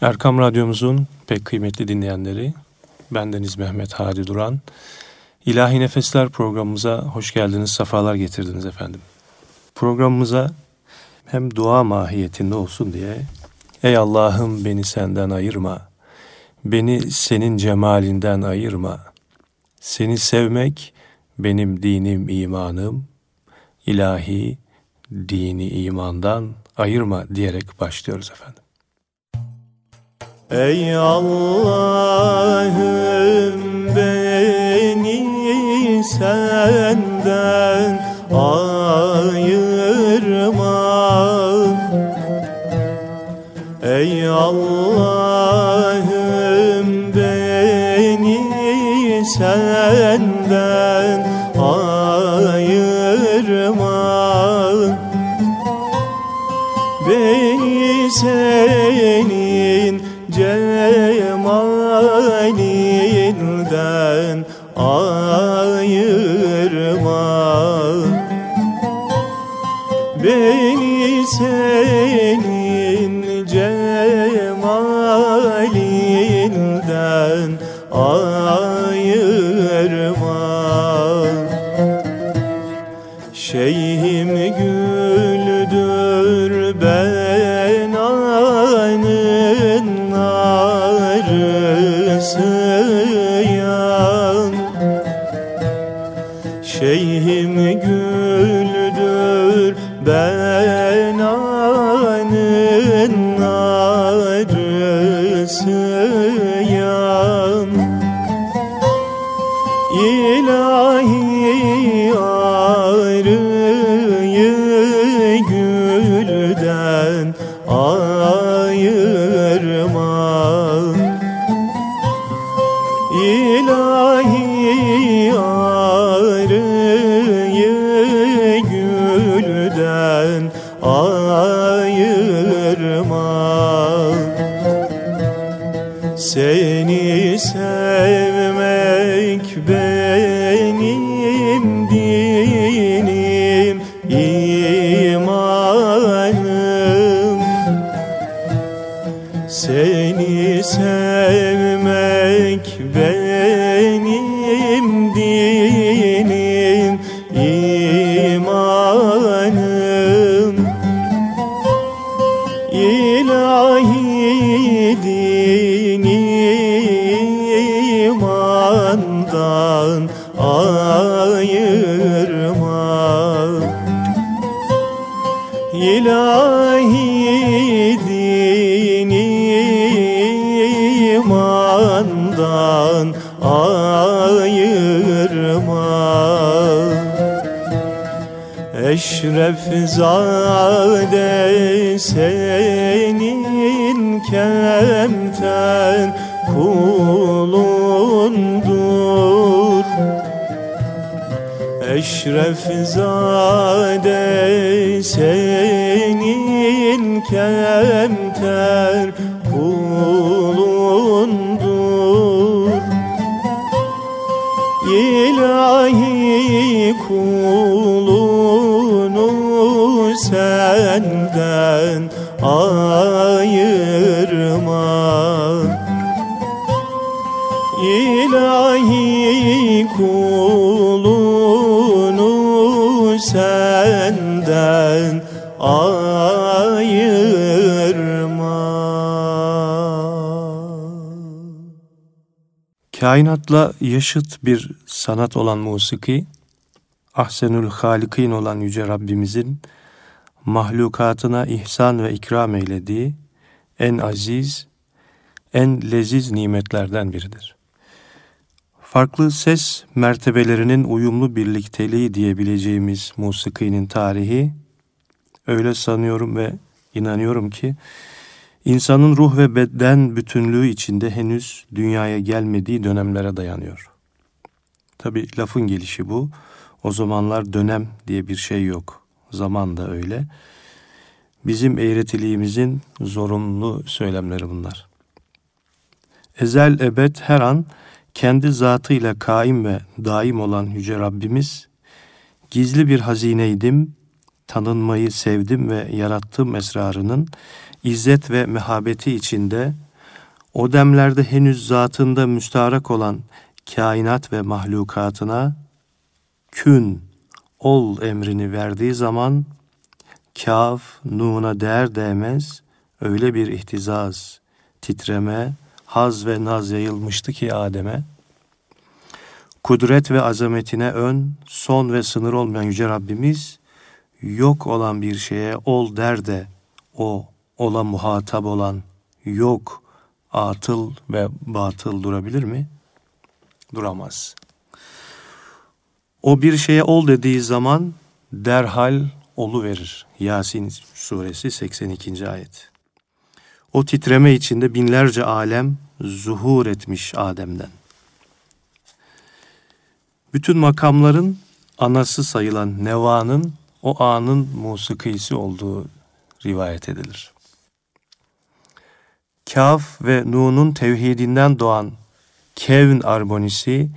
Erkam Radyomuzun pek kıymetli dinleyenleri, bendeniz Mehmet Hadi Duran. İlahi Nefesler programımıza hoş geldiniz, sefalar getirdiniz efendim. Programımıza hem dua mahiyetinde olsun diye Ey Allah'ım beni senden ayırma, beni senin cemalinden ayırma. Seni sevmek benim dinim, imanım, ilahi dini imandan ayırma diyerek başlıyoruz efendim. Ey Allah'ım beni senden ayırma. Ey Allah'ım beni senden ayırma. Beni senin senin cemalinden ayırma ben aynın Eşref zade senin kemten kulundur. Eşref zade senin kemter kulundur. İlahi kulunu senden ayırma. İlahi kulunu senden ayırma. Kainatla yaşıt bir sanat olan musiki, Ahsenül Halikin olan Yüce Rabbimizin mahlukatına ihsan ve ikram eylediği en aziz, en leziz nimetlerden biridir. Farklı ses mertebelerinin uyumlu birlikteliği diyebileceğimiz musikinin tarihi, öyle sanıyorum ve inanıyorum ki, insanın ruh ve beden bütünlüğü içinde henüz dünyaya gelmediği dönemlere dayanıyor. Tabi lafın gelişi bu. O zamanlar dönem diye bir şey yok. Zaman da öyle. Bizim eğretiliğimizin zorunlu söylemleri bunlar. Ezel ebed her an kendi zatıyla kaim ve daim olan Yüce Rabbimiz, gizli bir hazineydim, tanınmayı sevdim ve yarattığım esrarının izzet ve mehabeti içinde o demlerde henüz zatında müstarak olan kainat ve mahlukatına kün, ol emrini verdiği zaman kaf, nuna değer değmez öyle bir ihtizaz, titreme, haz ve naz yayılmıştı ki Adem'e. Kudret ve azametine ön, son ve sınır olmayan Yüce Rabbimiz, yok olan bir şeye ol der de, o ola muhatap olan yok, atıl ve batıl durabilir mi? Duramaz. O bir şeye ol dediği zaman derhal olu verir. Yasin suresi 82. ayet. O titreme içinde binlerce alem zuhur etmiş Adem'den. Bütün makamların anası sayılan Neva'nın o anın musikisi olduğu rivayet edilir. Kaf ve Nun'un tevhidinden doğan kevn armonisi,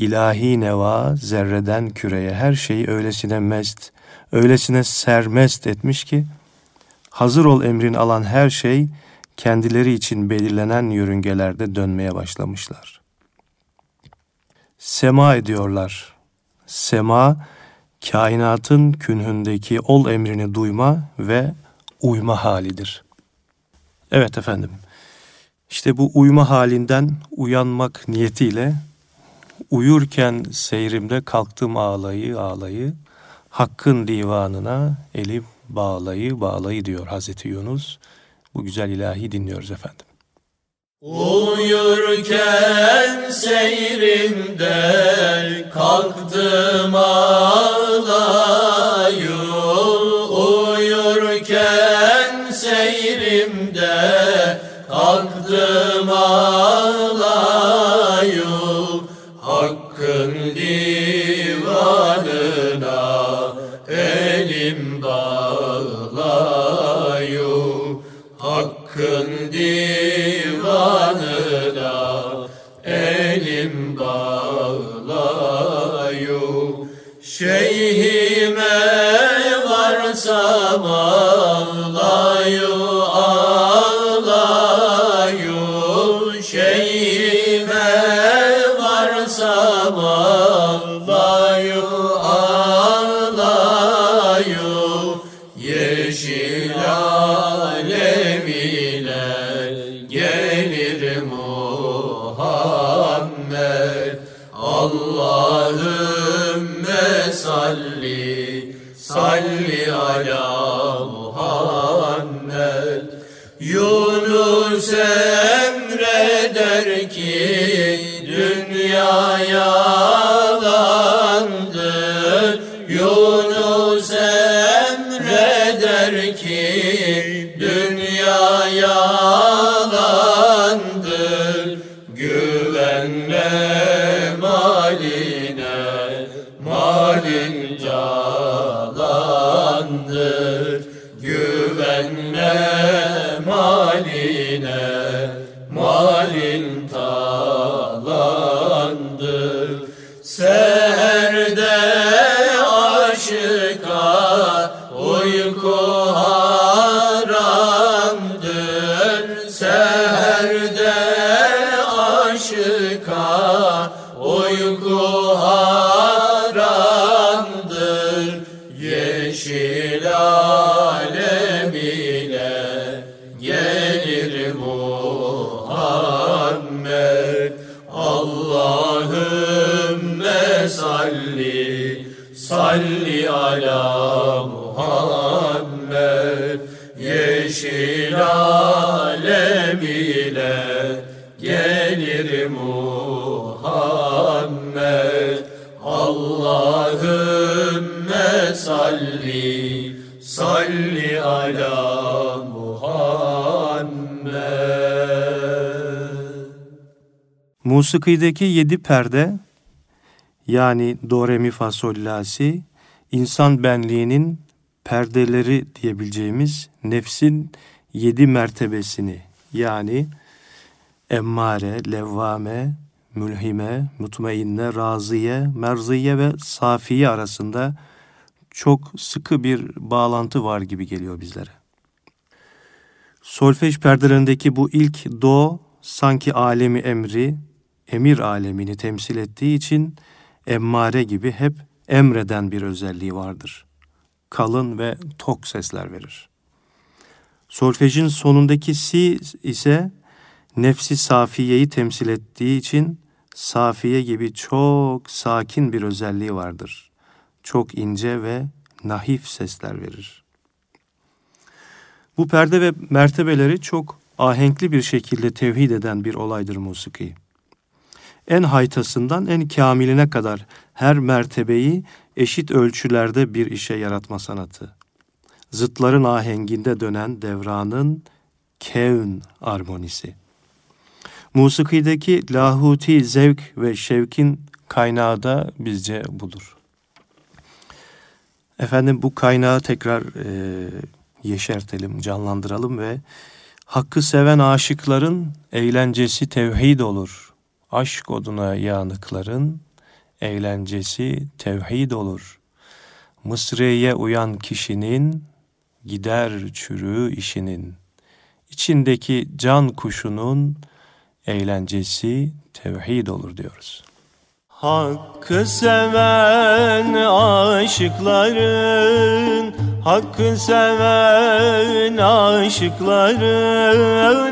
ilahi neva zerreden küreye her şeyi öylesine mest, öylesine sermest etmiş ki, hazır ol emrin alan her şey kendileri için belirlenen yörüngelerde dönmeye başlamışlar. Sema ediyorlar. Sema, kainatın künhündeki ol emrini duyma ve uyma halidir. Evet efendim, işte bu uyma halinden uyanmak niyetiyle uyurken seyrimde kalktım ağlayı ağlayı, Hakk'ın divanına elim bağlayı bağlayı diyor Hazreti Yunus. Bu güzel ilahi dinliyoruz efendim. Uyurken seyrimde kalktım ağlayı أن Musikideki yedi perde yani do re mi fa sol la si insan benliğinin perdeleri diyebileceğimiz nefsin yedi mertebesini yani emmare, levvame, mülhime, mutmainne, raziye, merziye ve safiye arasında çok sıkı bir bağlantı var gibi geliyor bizlere. Solfej perdelerindeki bu ilk do sanki alemi emri, emir alemini temsil ettiği için emmare gibi hep emreden bir özelliği vardır. Kalın ve tok sesler verir. Solfejin sonundaki si ise nefsi safiyeyi temsil ettiği için safiye gibi çok sakin bir özelliği vardır. Çok ince ve nahif sesler verir. Bu perde ve mertebeleri çok ahenkli bir şekilde tevhid eden bir olaydır musiki. En haytasından en kamiline kadar her mertebeyi eşit ölçülerde bir işe yaratma sanatı. Zıtların ahenginde dönen devranın kevn armonisi. Musikideki lahuti zevk ve şevkin kaynağı da bizce budur. Efendim bu kaynağı tekrar e, yeşertelim, canlandıralım ve hakkı seven aşıkların eğlencesi tevhid olur. Aşk oduna yanıkların eğlencesi tevhid olur. Mısriye uyan kişinin gider çürüğü işinin. içindeki can kuşunun eğlencesi tevhid olur diyoruz. Hakkı seven aşıkların Hakkı seven aşıkların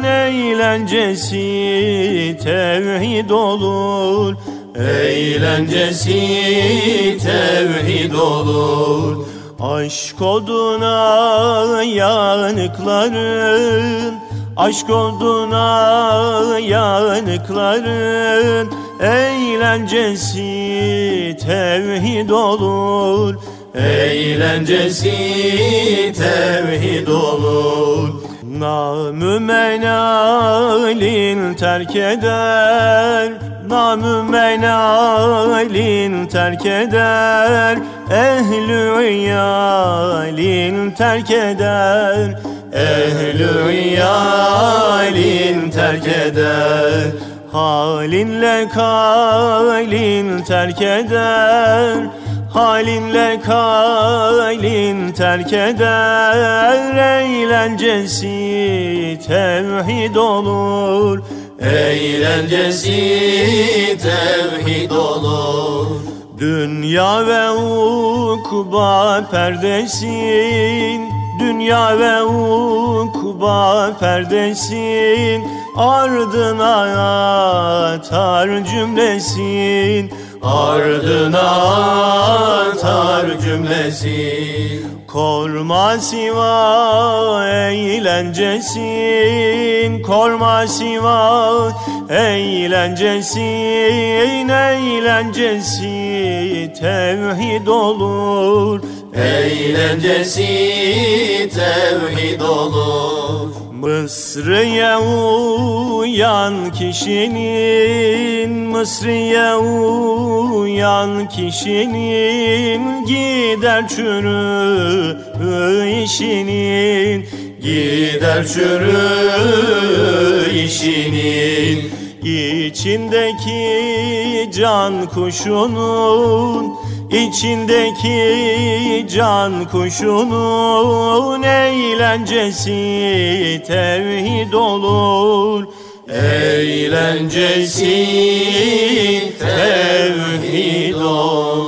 Eğlencesi tevhid olur. Eğlencesi tevhid olur. Aşk oduna yanıkların Aşk oduna yanıkların Eğlencesi tevhid olur. Eğlencesi tevhid olur. Namü menalin terk eder. Namü menalin terk eder. Ehlü iyalin terk eder. Ehlü iyalin terk eder Halinle kalin terk eder. Halinle kalin terk eder. Eğlencesi tevhid olur. Eğlencesi tevhid olur. Dünya ve ukba perdesin. Dünya ve ukba perdesin Ardına atar cümlesin Ardına atar cümlesin. Korma siva eğlencesin Korma siva eğlencesin Eğlencesi tevhid olur. Eğlencesi tevhid olur Mısır'ya uyan kişinin Mısır'ya uyan kişinin Gider çürü işinin Gider çürü işinin. İçindeki can kuşunun İçindeki can kuşunun eğlencesi tevhid olur Eğlencesi tevhid olur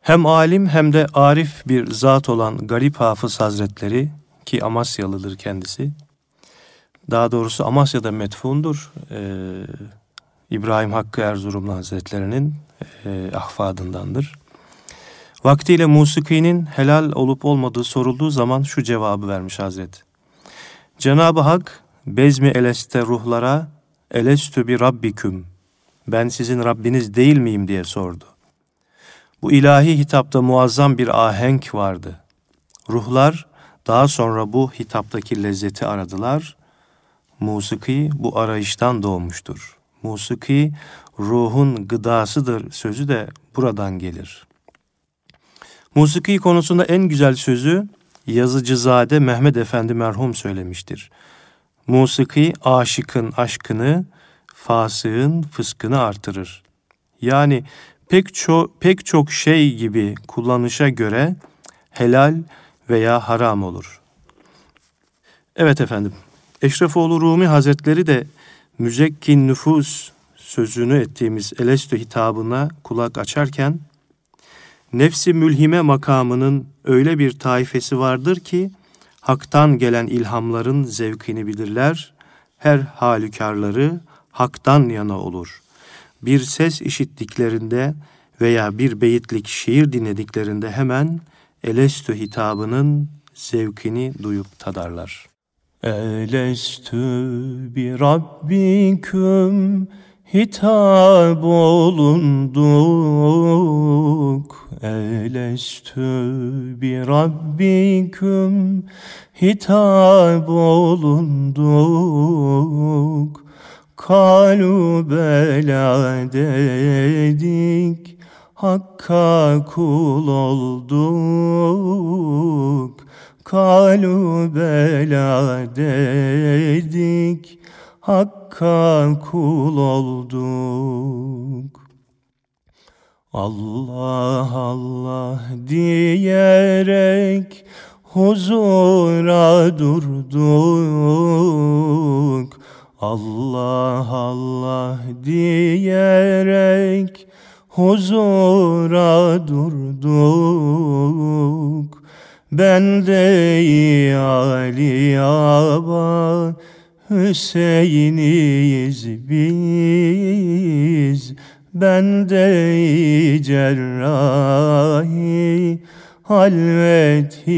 Hem alim hem de arif bir zat olan Garip Hafız Hazretleri ki Amasyalıdır kendisi. Daha doğrusu Amasya'da metfundur. Ee, İbrahim Hakkı Erzurumlu Hazretlerinin e, ahfadındandır. Vaktiyle musikinin helal olup olmadığı sorulduğu zaman şu cevabı vermiş Hazret. Cenab-ı Hak bezmi eleste ruhlara elestü bi rabbiküm ben sizin Rabbiniz değil miyim diye sordu. Bu ilahi hitapta muazzam bir ahenk vardı. Ruhlar daha sonra bu hitaptaki lezzeti aradılar. Musiki bu arayıştan doğmuştur. Musiki ruhun gıdasıdır sözü de buradan gelir. Musiki konusunda en güzel sözü Yazıcızade Mehmet Efendi merhum söylemiştir. Musiki aşıkın aşkını, fasığın fıskını artırır. Yani pek çok pek çok şey gibi kullanışa göre helal veya haram olur. Evet efendim. Eşrefoğlu Rumi Hazretleri de müzekkin nüfus sözünü ettiğimiz Elestü hitabına kulak açarken nefsi mülhime makamının öyle bir taifesi vardır ki haktan gelen ilhamların zevkini bilirler, her halükarları haktan yana olur. Bir ses işittiklerinde veya bir beyitlik şiir dinlediklerinde hemen Elestü hitabının zevkini duyup tadarlar. Elestü bi rabbiküm hitap olunduk. Elestü bi rabbiküm hitap olunduk. Kalu bela dedik Hakka kul olduk Kalu bela dedik Hakka kul olduk. Allah Allah diyerek huzura durduk. Allah Allah diyerek huzura durduk Ben de Ali Aba Hüseyin'iyiz biz. Ben de cerrahi halvetiyiz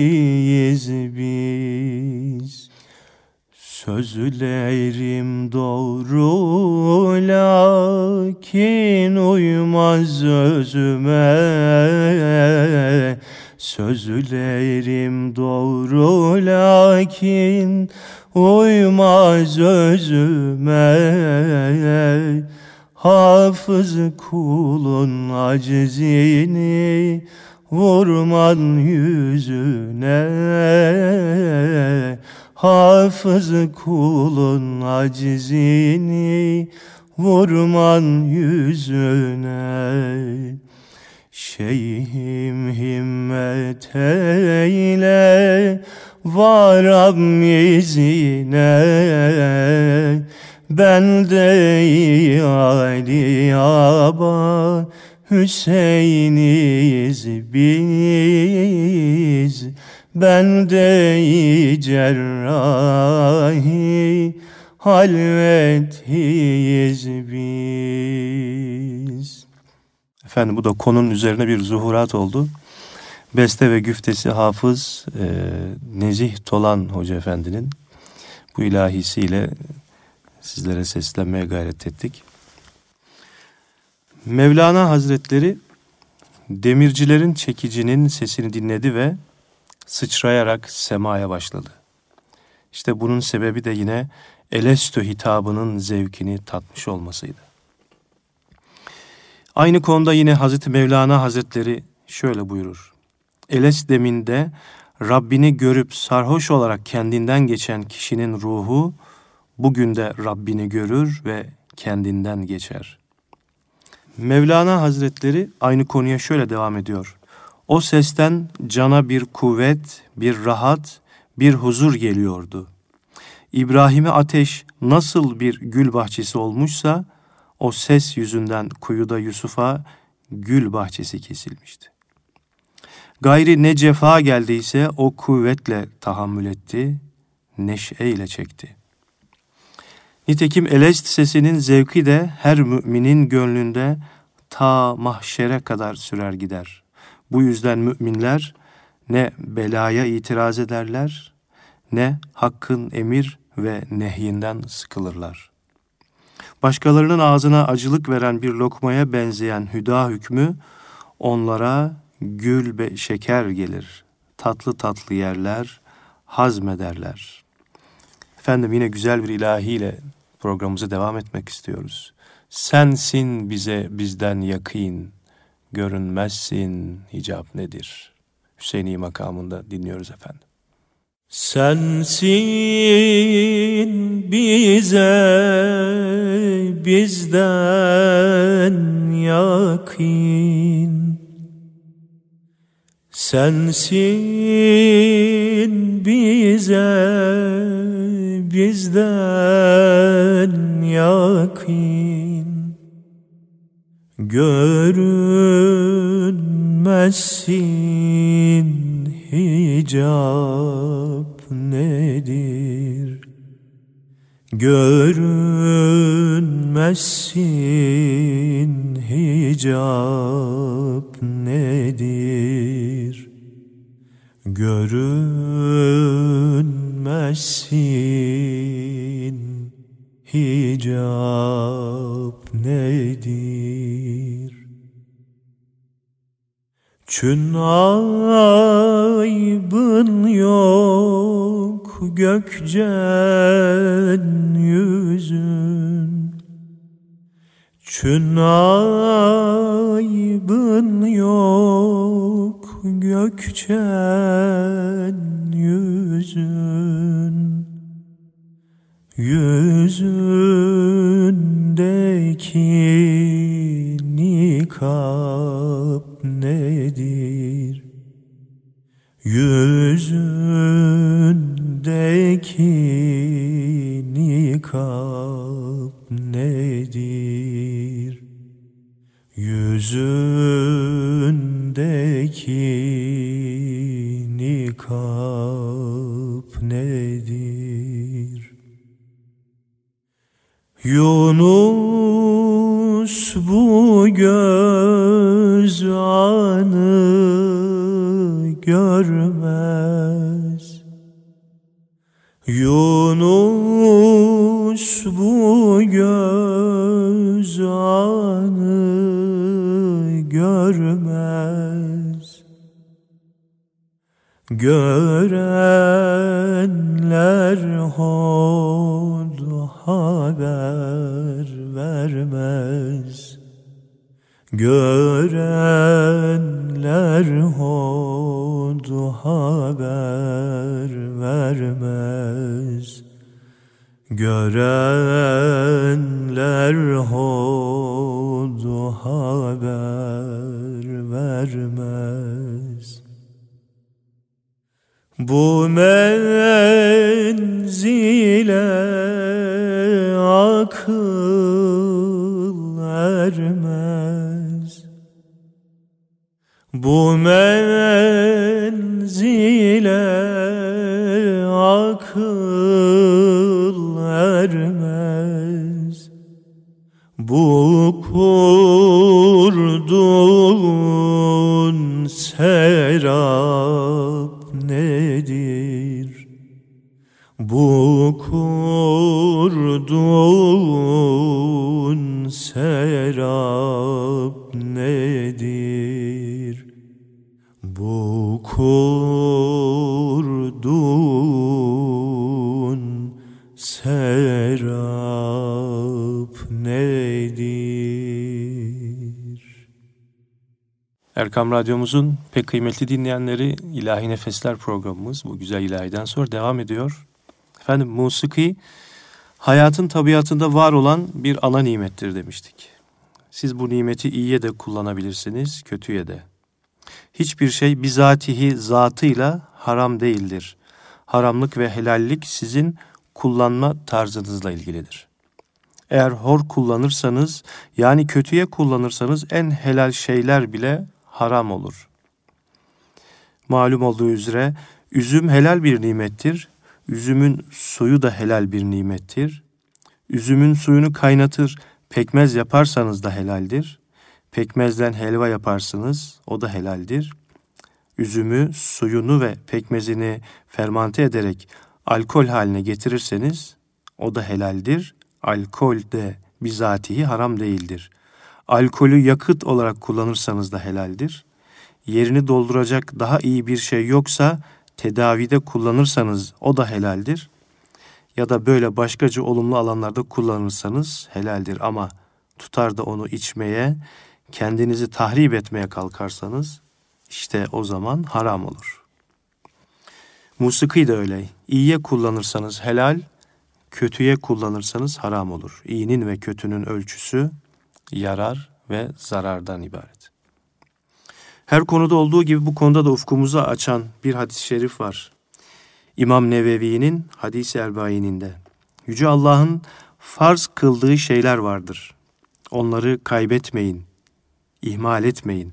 biz. Sözlerim doğru lakin uymaz özüme Sözlerim doğru lakin uymaz özüme. Hafız kulun acizini vurman yüzüne. Hafız kulun acizini vurman yüzüne Şeyhim himmet eyle varam izine. Ben de Ali Aba Hüseyin'iz biz. Ben de cerrahi halvetiyiz biz Efendim bu da konunun üzerine bir zuhurat oldu. Beste ve güftesi Hafız e, Nezih Tolan Hoca Efendi'nin bu ilahisiyle sizlere seslenmeye gayret ettik. Mevlana Hazretleri demircilerin çekicinin sesini dinledi ve sıçrayarak semaya başladı. İşte bunun sebebi de yine Elestü hitabının zevkini tatmış olmasıydı. Aynı konuda yine Hazreti Mevlana Hazretleri şöyle buyurur. Eles deminde Rabbini görüp sarhoş olarak kendinden geçen kişinin ruhu bugün de Rabbini görür ve kendinden geçer. Mevlana Hazretleri aynı konuya şöyle devam ediyor. O sesten cana bir kuvvet, bir rahat, bir huzur geliyordu. İbrahim'e ateş nasıl bir gül bahçesi olmuşsa, o ses yüzünden kuyuda Yusuf'a gül bahçesi kesilmişti. Gayri ne cefa geldiyse o kuvvetle tahammül etti, neşeyle çekti. Nitekim elest sesinin zevki de her müminin gönlünde ta mahşere kadar sürer gider. Bu yüzden müminler ne belaya itiraz ederler, ne hakkın emir ve nehyinden sıkılırlar. Başkalarının ağzına acılık veren bir lokmaya benzeyen hüda hükmü onlara gül ve şeker gelir. Tatlı tatlı yerler, hazmederler. Efendim yine güzel bir ilahiyle programımıza devam etmek istiyoruz. Sensin bize bizden yakın, görünmezsin hicap nedir? Hüseyin'i makamında dinliyoruz efendim. Sensin bize bizden yakın Sensin bize bizden yakin. Görünmezsin hicap Görünmezsin hicap nedir? Görünmezsin hicap nedir? Çün aybın yok gökcen Çün aybın yok gökçen yüzün Yüzündeki nikap nedir? Yüzündeki nikap Yüzündeki nikap nedir? Yunus bu göz anı görmez Yunus bu göz anı görmez. Görenler hod haber vermez. Görenler hod haber vermez Görenler hod haber vermez. Bu menzile akıl ermez. Bu menzile Bu kurduğun serap nedir? Bu kurduğun serap nedir? Bu kurduğun Erkam Radyomuzun pek kıymetli dinleyenleri İlahi Nefesler programımız bu güzel ilahiden sonra devam ediyor. Efendim musiki hayatın tabiatında var olan bir ana nimettir demiştik. Siz bu nimeti iyiye de kullanabilirsiniz, kötüye de. Hiçbir şey bizatihi zatıyla haram değildir. Haramlık ve helallik sizin kullanma tarzınızla ilgilidir. Eğer hor kullanırsanız yani kötüye kullanırsanız en helal şeyler bile haram olur. Malum olduğu üzere üzüm helal bir nimettir. Üzümün suyu da helal bir nimettir. Üzümün suyunu kaynatır, pekmez yaparsanız da helaldir. Pekmezden helva yaparsınız, o da helaldir. Üzümü, suyunu ve pekmezini fermante ederek alkol haline getirirseniz o da helaldir. Alkol de bizatihi haram değildir. Alkolü yakıt olarak kullanırsanız da helaldir. Yerini dolduracak daha iyi bir şey yoksa tedavide kullanırsanız o da helaldir. Ya da böyle başkaca olumlu alanlarda kullanırsanız helaldir ama tutar da onu içmeye, kendinizi tahrip etmeye kalkarsanız işte o zaman haram olur. Musiki de öyle. İyiye kullanırsanız helal, kötüye kullanırsanız haram olur. İyinin ve kötünün ölçüsü yarar ve zarardan ibaret. Her konuda olduğu gibi bu konuda da ufkumuzu açan bir hadis-i şerif var. İmam Nevevi'nin hadis-i erbaininde. Yüce Allah'ın farz kıldığı şeyler vardır. Onları kaybetmeyin, ihmal etmeyin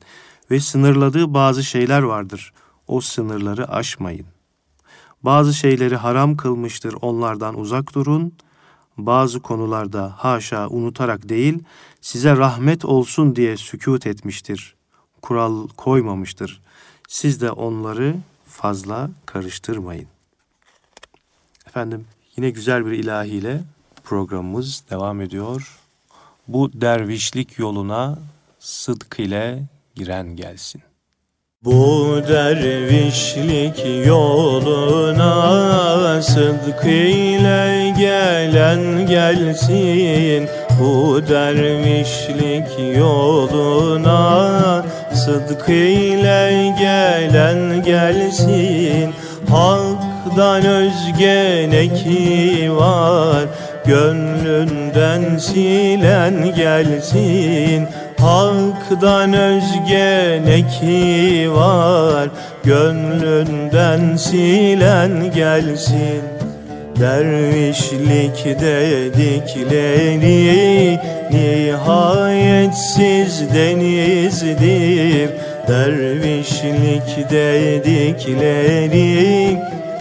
ve sınırladığı bazı şeyler vardır. O sınırları aşmayın. Bazı şeyleri haram kılmıştır, onlardan uzak durun. Bazı konularda haşa unutarak değil, size rahmet olsun diye sükut etmiştir. Kural koymamıştır. Siz de onları fazla karıştırmayın. Efendim yine güzel bir ilahiyle programımız devam ediyor. Bu dervişlik yoluna sıdk ile giren gelsin. Bu dervişlik yoluna sıdk ile gelen gelsin. Bu dervişlik yoluna sıdk ile gelen gelsin. Hak'dan özge ne ki var Gönlünden silen gelsin Hak'tan özge ne ki var? Gönlünden silen gelsin. Dervişlik dedikleri Nihayetsiz denizdir. Dervişlik dedikleri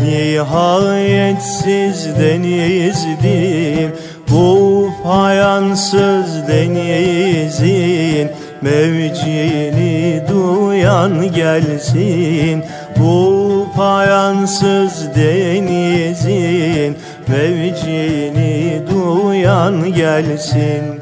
Nihayetsiz denizdir Bu fayansız denizin Mevcini duyan gelsin. Bu fayansız denizin Mevcini duyan gelsin.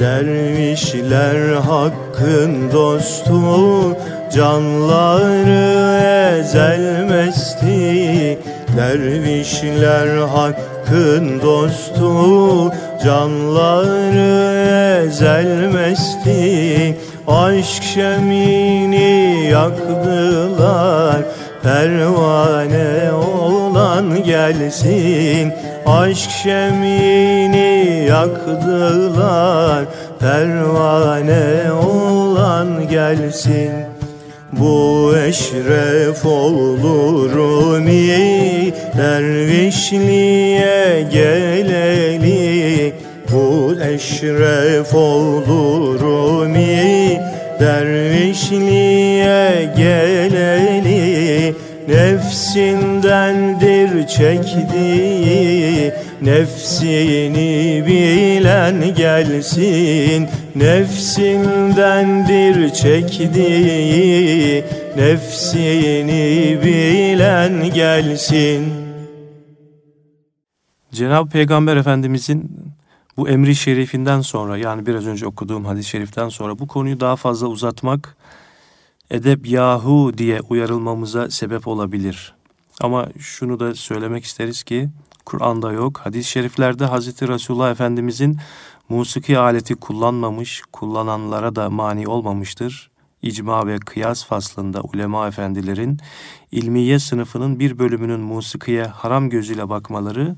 Dervişler hakkın dostu Canları ezelmesti Dervişler hakkın dostu Canları ezelmesti Aşk şemini yaktılar Pervane olan gelsin. Aşk şemini yaktılar Pervane olan gelsin bu eşref olur mi dervişliğe geleli Bu eşref olur mi dervişliğe geleli Nefsindendir çektiği Nefsini bilen gelsin Nefsindendir çektiği Nefsini bilen gelsin Cenab-ı Peygamber Efendimizin bu emri şerifinden sonra yani biraz önce okuduğum hadis-i şeriften sonra bu konuyu daha fazla uzatmak edep yahu diye uyarılmamıza sebep olabilir. Ama şunu da söylemek isteriz ki Kur'an'da yok. Hadis-i şeriflerde Hazreti Resulullah Efendimizin musiki aleti kullanmamış, kullananlara da mani olmamıştır. İcma ve kıyas faslında ulema efendilerin ilmiye sınıfının bir bölümünün musikiye haram gözüyle bakmaları,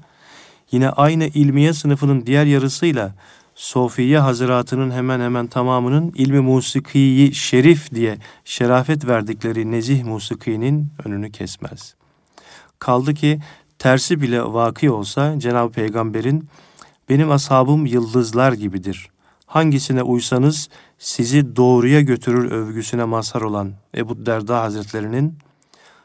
yine aynı ilmiye sınıfının diğer yarısıyla Sofiye Hazıratı'nın hemen hemen tamamının ilmi musikiyi şerif diye şerafet verdikleri nezih musikinin önünü kesmez. Kaldı ki tersi bile vaki olsa Cenab-ı Peygamber'in benim ashabım yıldızlar gibidir. Hangisine uysanız sizi doğruya götürür övgüsüne mazhar olan Ebu Derda Hazretlerinin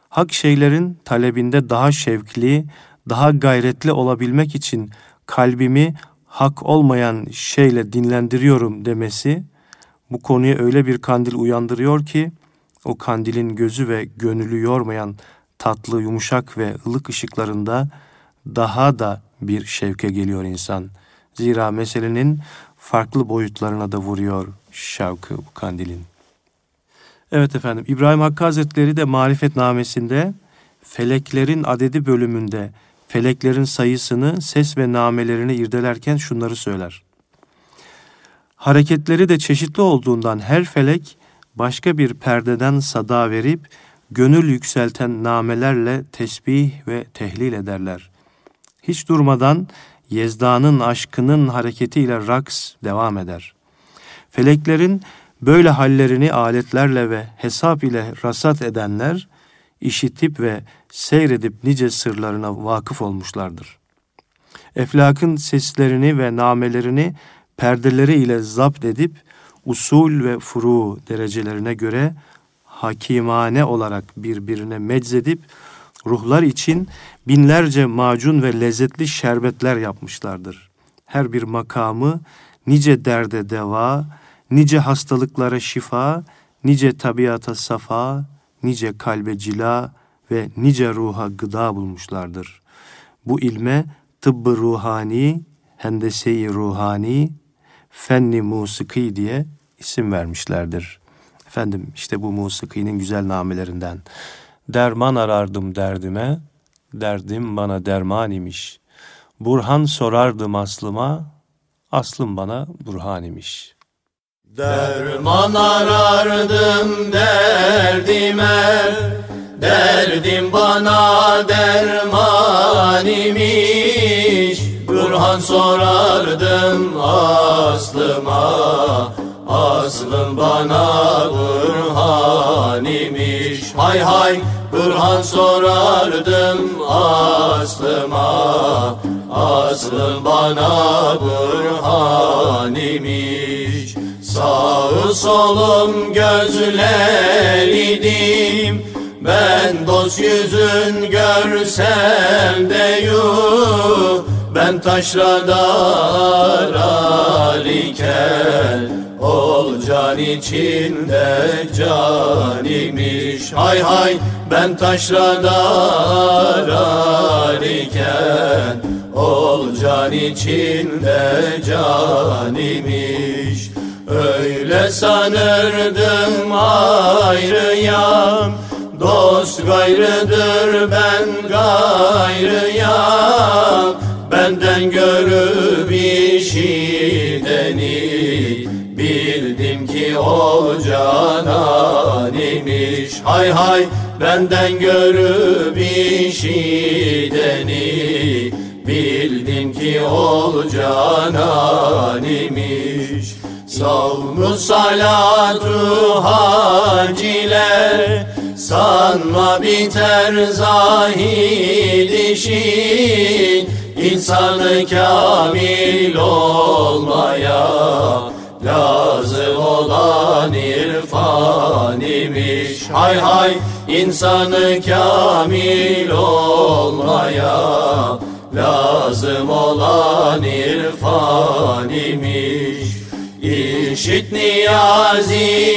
hak şeylerin talebinde daha şevkli, daha gayretli olabilmek için kalbimi hak olmayan şeyle dinlendiriyorum demesi bu konuya öyle bir kandil uyandırıyor ki o kandilin gözü ve gönülü yormayan tatlı, yumuşak ve ılık ışıklarında daha da bir şevke geliyor insan. Zira meselenin farklı boyutlarına da vuruyor şevkı bu kandilin. Evet efendim İbrahim Hakkı Hazretleri de marifetnamesinde feleklerin adedi bölümünde feleklerin sayısını, ses ve namelerini irdelerken şunları söyler. Hareketleri de çeşitli olduğundan her felek başka bir perdeden sada verip gönül yükselten namelerle tesbih ve tehlil ederler. Hiç durmadan Yezda'nın aşkının hareketiyle raks devam eder. Feleklerin böyle hallerini aletlerle ve hesap ile rasat edenler, işitip ve seyredip nice sırlarına vakıf olmuşlardır. eflakın seslerini ve namelerini perdeleri ile zapt edip usul ve furu derecelerine göre hakimane olarak birbirine meczedip ruhlar için binlerce macun ve lezzetli şerbetler yapmışlardır. Her bir makamı nice derde deva, nice hastalıklara şifa, nice tabiata safa, nice kalbe cila ve nice ruha gıda bulmuşlardır. Bu ilme tıbbı ruhani, hendese-i ruhani, fenni musiki diye isim vermişlerdir. Efendim işte bu musikinin güzel namelerinden. Derman arardım derdime, derdim bana derman imiş. Burhan sorardım aslıma, aslım bana burhan imiş. Derman arardım derdime, derdim bana derman imiş. Burhan sorardım aslıma, aslım bana burhan imiş. Hay hay Burhan sorardım aslıma Aslım bana burhan imiş. Sağ solum gözler idim Ben dost yüzün görsem de yuh. Ben taşrada ararken Ol can içinde can imiş Hay hay ben taşrada arar iken Ol can içinde can imiş Öyle sanırdım ayrıyam Dost gayrıdır ben gayrıyam. Benden görüp ki o canan imiş Hay hay benden görüp işiteni Bildim ki o canan imiş Savmu salatu haciler Sanma biter zahid işin. İnsanı kamil olmaya Lazım olan irfan imiş Hay hay insanı kamil olmaya Lazım olan irfan imiş İşit niyazinin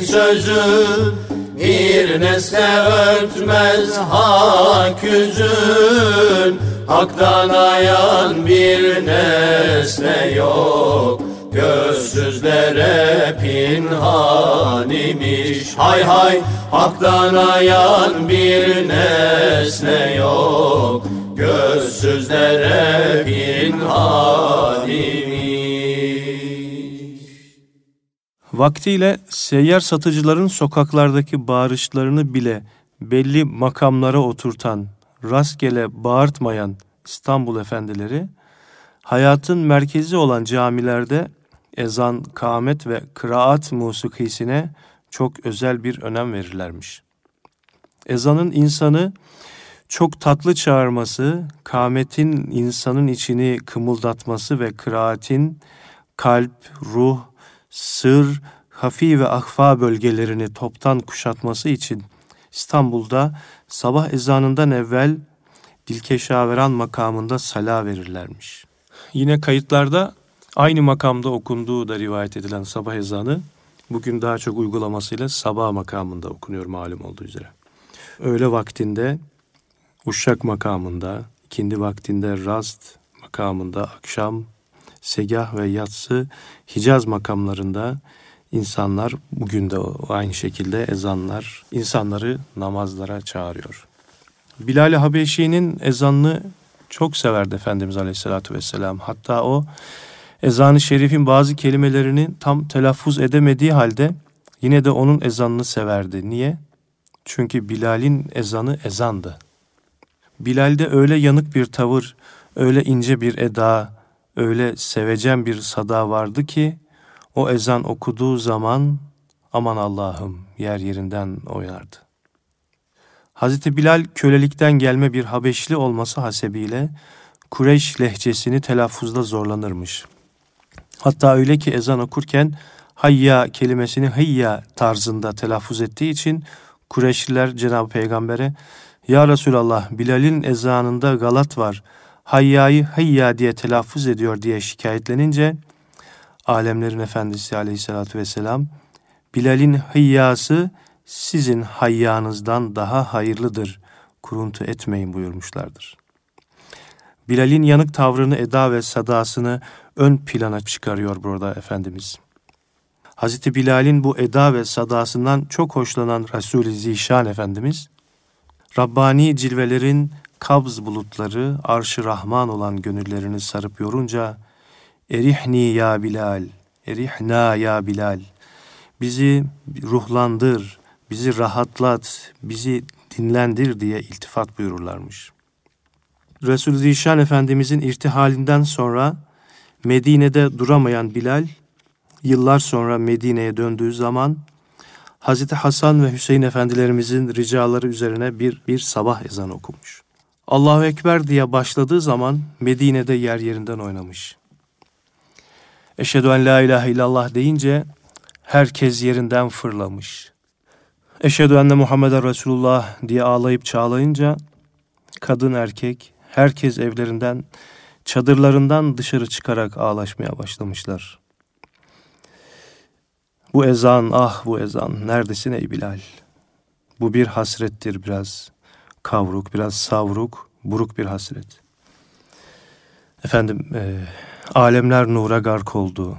sözü Bir nesne örtmez hak yüzün. Hak'tan ayan bir nesne yok Gözsüzlere pinhan imiş Hay hay haktan ayan bir nesne yok. Gözsüzlere pinhan imiş Vaktiyle seyyar satıcıların sokaklardaki bağırışlarını bile belli makamlara oturtan, rastgele bağırtmayan İstanbul efendileri, hayatın merkezi olan camilerde ezan, kâmet ve kıraat musikisine çok özel bir önem verirlermiş. Ezanın insanı çok tatlı çağırması, kâmetin insanın içini kımıldatması ve kıraatin kalp, ruh, sır, hafi ve ahfa bölgelerini toptan kuşatması için İstanbul'da sabah ezanından evvel Dilkeşaveran makamında sala verirlermiş. Yine kayıtlarda Aynı makamda okunduğu da rivayet edilen sabah ezanı bugün daha çok uygulamasıyla sabah makamında okunuyor malum olduğu üzere. Öğle vaktinde Uşak makamında, ikindi vaktinde Rast makamında, akşam Segah ve Yatsı Hicaz makamlarında insanlar bugün de aynı şekilde ezanlar insanları namazlara çağırıyor. Bilal-i Habeşi'nin ezanını çok severdi Efendimiz Aleyhisselatü Vesselam. Hatta o ezanı şerifin bazı kelimelerini tam telaffuz edemediği halde yine de onun ezanını severdi. Niye? Çünkü Bilal'in ezanı ezandı. Bilal'de öyle yanık bir tavır, öyle ince bir eda, öyle sevecen bir sada vardı ki o ezan okuduğu zaman aman Allah'ım yer yerinden oynardı. Hazreti Bilal kölelikten gelme bir Habeşli olması hasebiyle Kureyş lehçesini telaffuzda zorlanırmış. Hatta öyle ki ezan okurken hayya kelimesini hıyya tarzında telaffuz ettiği için Kureyşliler Cenab-ı Peygamber'e Ya Resulallah Bilal'in ezanında galat var. Hayya'yı hayya diye telaffuz ediyor diye şikayetlenince alemlerin efendisi aleyhissalatü vesselam Bilal'in hıyyası sizin hayyanızdan daha hayırlıdır. Kuruntu etmeyin buyurmuşlardır. Bilal'in yanık tavrını, eda ve sadasını ön plana çıkarıyor burada Efendimiz. Hazreti Bilal'in bu eda ve sadasından çok hoşlanan Resul-i Zişan Efendimiz, Rabbani cilvelerin kabz bulutları arşı Rahman olan gönüllerini sarıp yorunca Erihni ya Bilal, erihna ya Bilal. Bizi ruhlandır, bizi rahatlat, bizi dinlendir diye iltifat buyururlarmış. Resul-i Zişan Efendimizin irtihalinden sonra Medine'de duramayan Bilal, yıllar sonra Medine'ye döndüğü zaman Hazreti Hasan ve Hüseyin efendilerimizin ricaları üzerine bir, bir sabah ezan okumuş. Allahu Ekber diye başladığı zaman Medine'de yer yerinden oynamış. Eşhedü en la ilahe illallah deyince herkes yerinden fırlamış. Eşhedü enne Muhammeden Resulullah diye ağlayıp çağlayınca kadın erkek herkes evlerinden çadırlarından dışarı çıkarak ağlaşmaya başlamışlar. Bu ezan ah bu ezan neredesin ey Bilal? Bu bir hasrettir biraz kavruk biraz savruk buruk bir hasret. Efendim e, alemler nura gark oldu.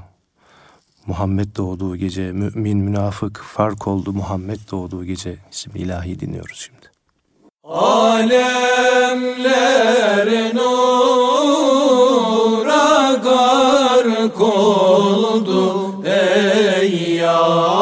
Muhammed doğduğu gece mümin münafık fark oldu Muhammed doğduğu gece isimli ilahi dinliyoruz şimdi. Alemler nura gark oldu ey yar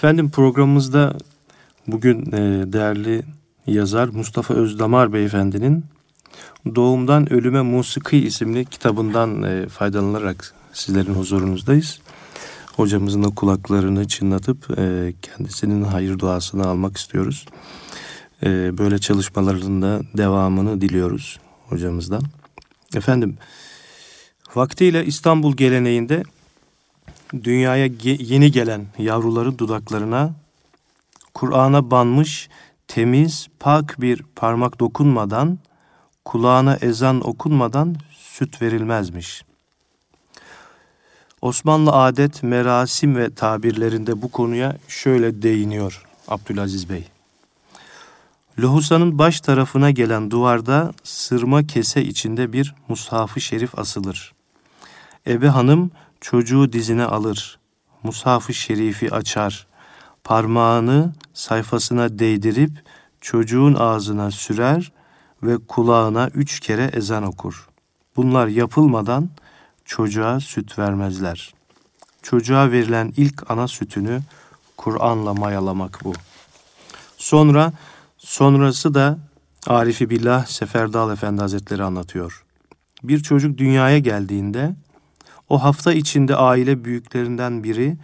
Efendim programımızda bugün e, değerli yazar Mustafa Özdamar Beyefendinin Doğumdan Ölüme Musiki isimli kitabından e, faydalanarak sizlerin huzurunuzdayız. Hocamızın da kulaklarını çınlatıp e, kendisinin hayır duasını almak istiyoruz. Böyle çalışmaların da devamını diliyoruz hocamızdan. Efendim vaktiyle İstanbul geleneğinde dünyaya yeni gelen yavruların dudaklarına Kur'an'a banmış temiz, pak bir parmak dokunmadan, kulağına ezan okunmadan süt verilmezmiş. Osmanlı adet, merasim ve tabirlerinde bu konuya şöyle değiniyor Abdülaziz Bey. Lohusanın baş tarafına gelen duvarda sırma kese içinde bir mushaf-ı şerif asılır. Ebe hanım çocuğu dizine alır. Mushaf-ı şerifi açar. Parmağını sayfasına değdirip çocuğun ağzına sürer ve kulağına üç kere ezan okur. Bunlar yapılmadan çocuğa süt vermezler. Çocuğa verilen ilk ana sütünü Kur'an'la mayalamak bu. Sonra Sonrası da Arifi Billah Seferdal Efendi Hazretleri anlatıyor. Bir çocuk dünyaya geldiğinde o hafta içinde aile büyüklerinden biri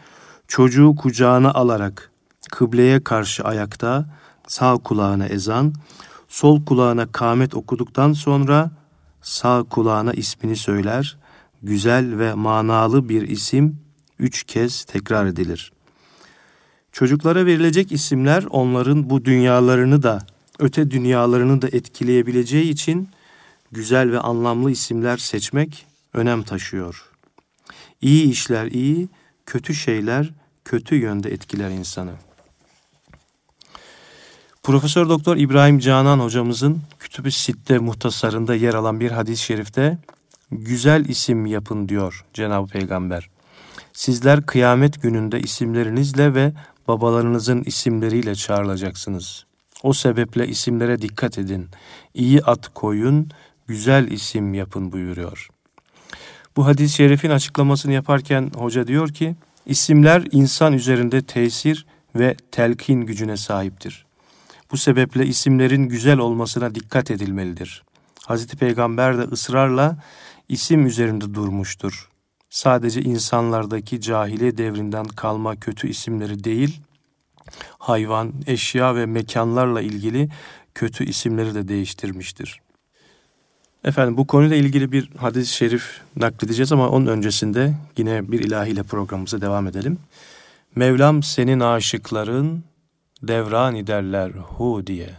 çocuğu kucağına alarak kıbleye karşı ayakta sağ kulağına ezan, sol kulağına kâmet okuduktan sonra sağ kulağına ismini söyler. Güzel ve manalı bir isim üç kez tekrar edilir. Çocuklara verilecek isimler onların bu dünyalarını da öte dünyalarını da etkileyebileceği için güzel ve anlamlı isimler seçmek önem taşıyor. İyi işler iyi, kötü şeyler kötü yönde etkiler insanı. Profesör Doktor İbrahim Canan hocamızın Kütüb-i Sitte muhtasarında yer alan bir hadis-i şerifte güzel isim yapın diyor Cenab-ı Peygamber. Sizler kıyamet gününde isimlerinizle ve babalarınızın isimleriyle çağrılacaksınız. O sebeple isimlere dikkat edin. İyi at koyun, güzel isim yapın buyuruyor. Bu hadis-i şerifin açıklamasını yaparken hoca diyor ki, isimler insan üzerinde tesir ve telkin gücüne sahiptir. Bu sebeple isimlerin güzel olmasına dikkat edilmelidir. Hazreti Peygamber de ısrarla isim üzerinde durmuştur. Sadece insanlardaki cahiliye devrinden kalma kötü isimleri değil, hayvan, eşya ve mekanlarla ilgili kötü isimleri de değiştirmiştir. Efendim bu konuyla ilgili bir hadis-i şerif nakledeceğiz ama onun öncesinde yine bir ilahiyle programımıza devam edelim. Mevlam senin aşıkların devran ederler hu diye.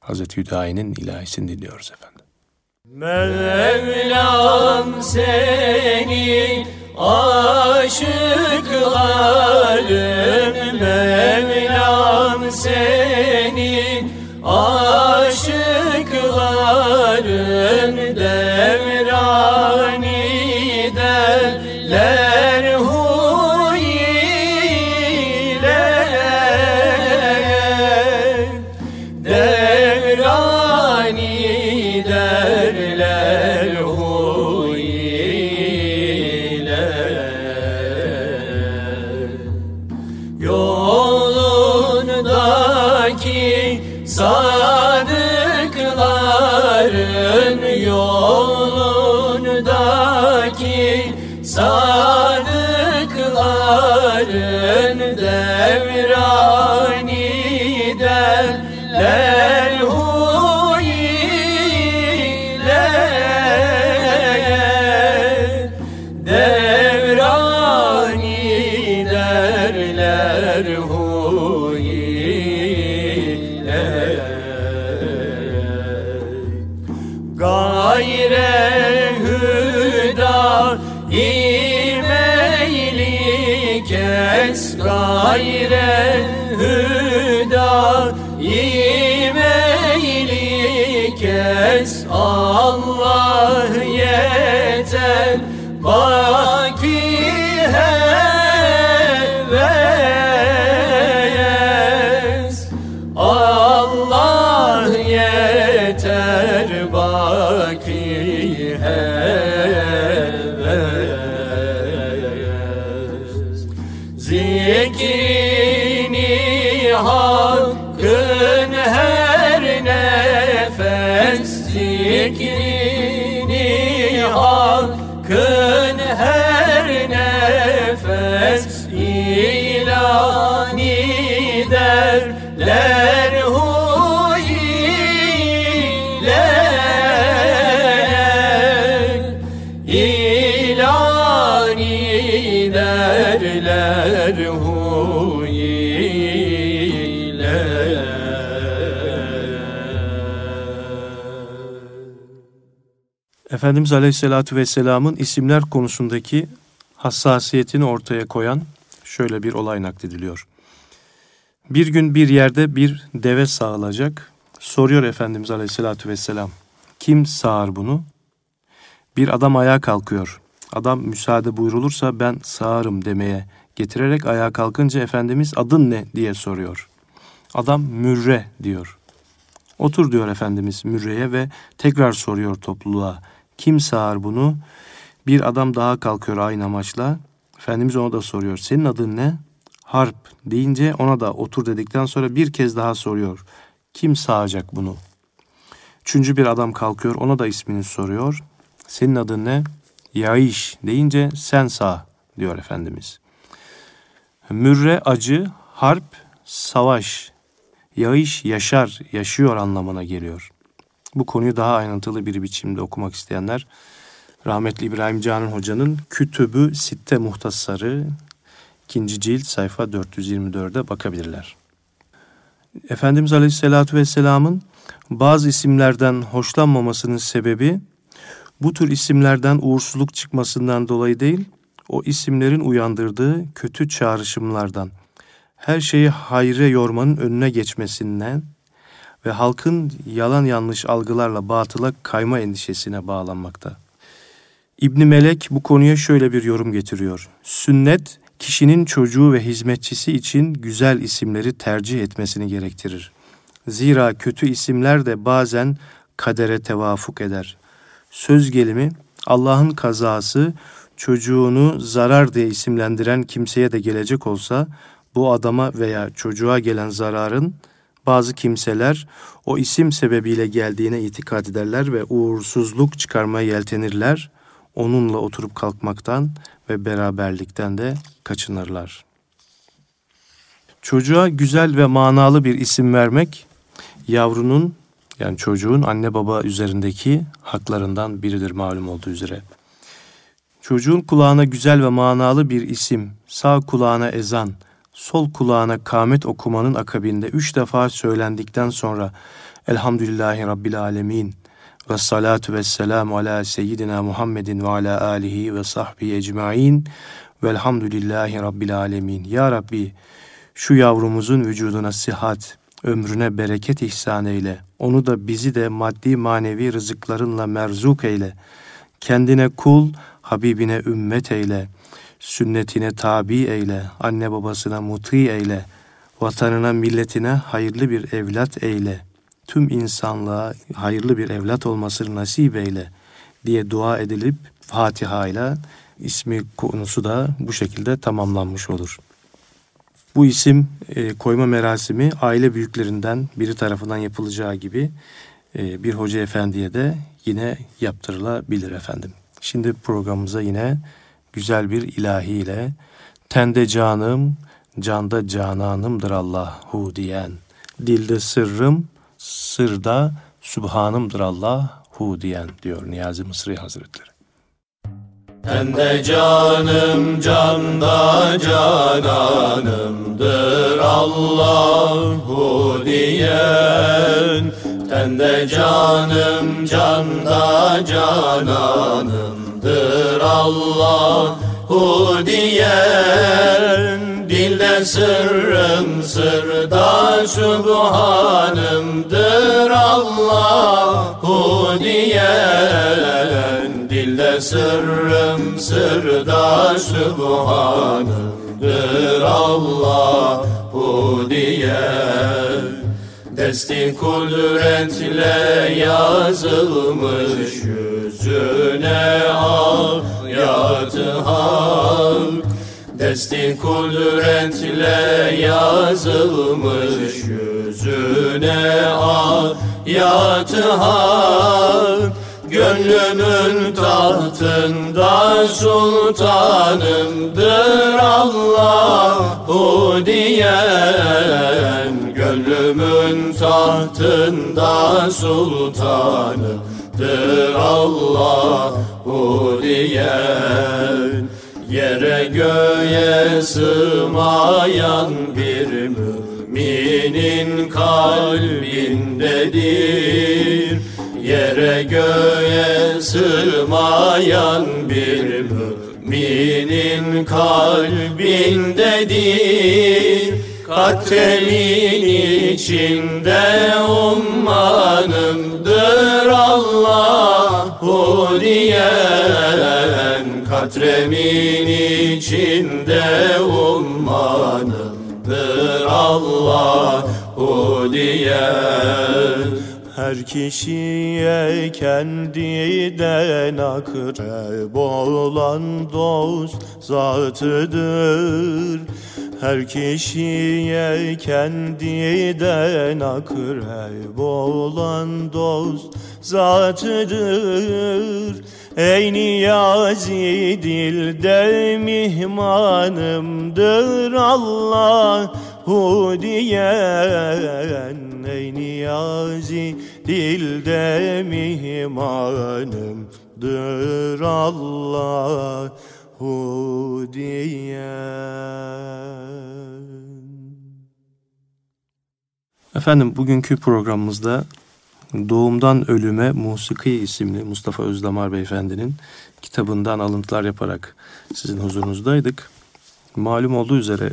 Hazreti Hüdayi'nin ilahisini dinliyoruz efendim. Mevlam senin aşıkların Mevlam senin aşıkların Efendimiz Aleyhisselatü Vesselam'ın isimler konusundaki hassasiyetini ortaya koyan şöyle bir olay naklediliyor. Bir gün bir yerde bir deve sağılacak. Soruyor Efendimiz Aleyhisselatü Vesselam. Kim sağar bunu? Bir adam ayağa kalkıyor. Adam müsaade buyrulursa ben sağarım demeye getirerek ayağa kalkınca Efendimiz adın ne diye soruyor. Adam mürre diyor. Otur diyor Efendimiz Mürre'ye ve tekrar soruyor topluluğa. Kim sağar bunu? Bir adam daha kalkıyor aynı amaçla. Efendimiz ona da soruyor. Senin adın ne? Harp deyince ona da otur dedikten sonra bir kez daha soruyor. Kim sağacak bunu? Üçüncü bir adam kalkıyor ona da ismini soruyor. Senin adın ne? Yaiş deyince sen sağ diyor Efendimiz. Mürre acı, harp, savaş, yağış yaşar, yaşıyor anlamına geliyor. Bu konuyu daha ayrıntılı bir biçimde okumak isteyenler rahmetli İbrahim Canan Hoca'nın Kütübü Sitte Muhtasarı ikinci cilt sayfa 424'e bakabilirler. Efendimiz Aleyhisselatü Vesselam'ın bazı isimlerden hoşlanmamasının sebebi bu tür isimlerden uğursuzluk çıkmasından dolayı değil, o isimlerin uyandırdığı kötü çağrışımlardan, her şeyi hayre yormanın önüne geçmesinden ve halkın yalan yanlış algılarla batıla kayma endişesine bağlanmakta. İbni Melek bu konuya şöyle bir yorum getiriyor. Sünnet, kişinin çocuğu ve hizmetçisi için güzel isimleri tercih etmesini gerektirir. Zira kötü isimler de bazen kadere tevafuk eder. Söz gelimi Allah'ın kazası çocuğunu zarar diye isimlendiren kimseye de gelecek olsa bu adama veya çocuğa gelen zararın bazı kimseler o isim sebebiyle geldiğine itikad ederler ve uğursuzluk çıkarmaya yeltenirler. Onunla oturup kalkmaktan ve beraberlikten de kaçınırlar. Çocuğa güzel ve manalı bir isim vermek yavrunun yani çocuğun anne baba üzerindeki haklarından biridir malum olduğu üzere. Çocuğun kulağına güzel ve manalı bir isim, sağ kulağına ezan, sol kulağına kâmet okumanın akabinde üç defa söylendikten sonra Elhamdülillahi Rabbil Alemin ve salatu ve selamu ala seyyidina Muhammedin ve ala alihi ve sahbihi ecmain velhamdülillahi Rabbil Alemin. Ya Rabbi şu yavrumuzun vücuduna sihat, ömrüne bereket ihsan eyle. Onu da bizi de maddi manevi rızıklarınla merzuk eyle. Kendine kul, Habibine ümmet eyle. Sünnetine tabi eyle. Anne babasına muti eyle. Vatanına, milletine hayırlı bir evlat eyle. Tüm insanlığa hayırlı bir evlat olmasını nasip eyle diye dua edilip Fatiha ile ismi konusu da bu şekilde tamamlanmış olur. Bu isim e, koyma merasimi aile büyüklerinden biri tarafından yapılacağı gibi e, bir hoca efendiye de yine yaptırılabilir efendim. Şimdi programımıza yine güzel bir ilahiyle tende canım, canda cananımdır Allahu diyen, dilde sırrım, sırda Sübhanımdır Allahu diyen diyor Niyazi Mısri Hazretleri. Tende canım canda cananımdır Allahu diyen Tende canım canda cananımdır Allahu diyen Dilde sırrım sırda Sübhanımdır Allahu diyen Dilde sırrım sırda Sübhanımdır Allahu diyen Desti kudretle yazılmış yüzüne ayat-ı hak. Desti kudretle yazılmış yüzüne ayat-ı hak. Gönlümün tahtında sultanımdır Allahu diyen. Gönlümün tahtında sultanımdır Allahu diyen Yere göğe sığmayan bir müminin kalbindedir. Yere göğe sığmayan bir müminin kalbindedir Katremin içinde ummanımdır Allahu diyen. Katremin içinde ummanımdır Allahu diyen. Her kişiye kendiden akrep olan dost zatıdır Her kişiye kendiden akrep olan dost zatıdır. Ey niyazi dilde mihmanımdır Allahu diyen. Ey niyazi dilde mihmanımdır Allahu Efendim bugünkü programımızda Doğumdan Ölüme Musiki isimli Mustafa Özdamar Beyefendi'nin kitabından alıntılar yaparak sizin huzurunuzdaydık. Malum olduğu üzere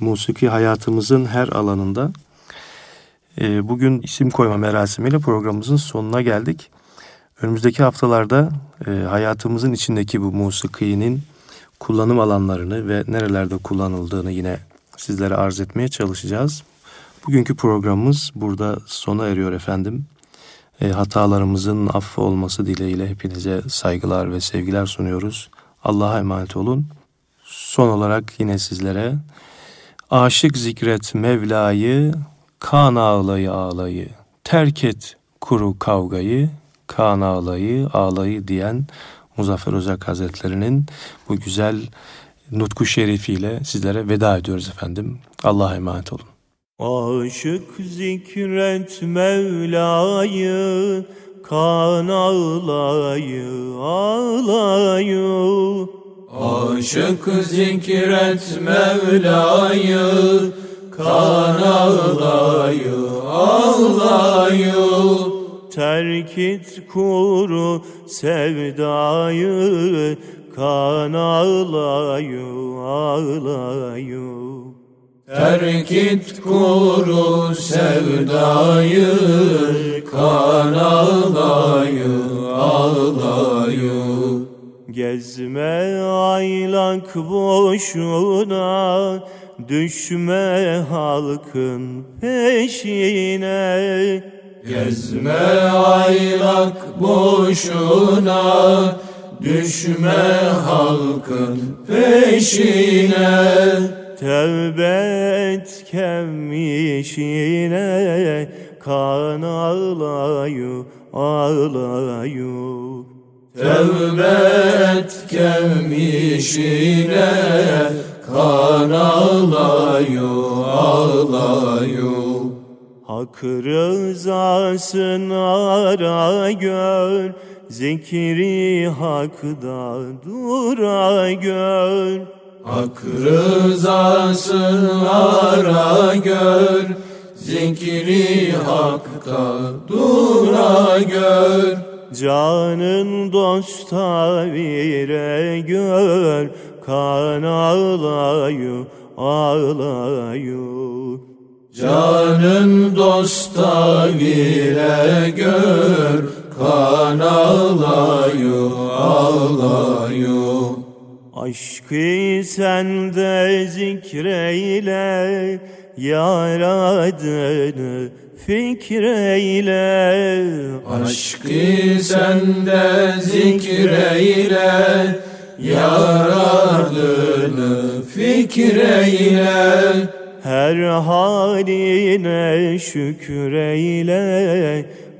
musiki hayatımızın her alanında e, bugün isim koyma merasimiyle programımızın sonuna geldik. Önümüzdeki haftalarda e, hayatımızın içindeki bu musikinin kullanım alanlarını ve nerelerde kullanıldığını yine sizlere arz etmeye çalışacağız. Bugünkü programımız burada sona eriyor efendim. E, hatalarımızın affı olması dileğiyle hepinize saygılar ve sevgiler sunuyoruz. Allah'a emanet olun. Son olarak yine sizlere aşık zikret Mevla'yı, kan ağlayı ağlayı, terk et kuru kavgayı, kan ağlayı ağlayı diyen Muzaffer Özak Hazretleri'nin bu güzel nutku şerifiyle sizlere veda ediyoruz efendim. Allah'a emanet olun. Aşık zikret Mevla'yı Kan ağlayı ağlayı Aşık zikret Mevla'yı Kan ağlayı ağlayı Terk et kuru sevdayı Kan ağlayı ağlayı Terk et kuru sevdayı Kan ağlayı ağlayı Gezme aylak boşuna Düşme halkın peşine Gezme aylak boşuna Düşme halkın peşine. Tevbe et kem işine Kan ağlayı ağlayı Tevbe et kem işine Kan ağlayı ağlayı Hak rızasını ara gör Zikri hakda dura gör. Hak rızasını ara gör Zikri hakta dura gör. Canın dosta vire gör Kan ağlayı ağlayı Canın dosta vire gör Kan ağlayı ağlayı Aşkı sende zikreyle Yar adını fikreyle. Aşkı sende zikreyle Yar ardını fikreyle Her haline şükreyle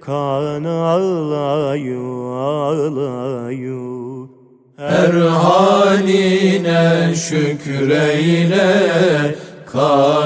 Kan ağlayı ağlayı Her haline şükreyle Kan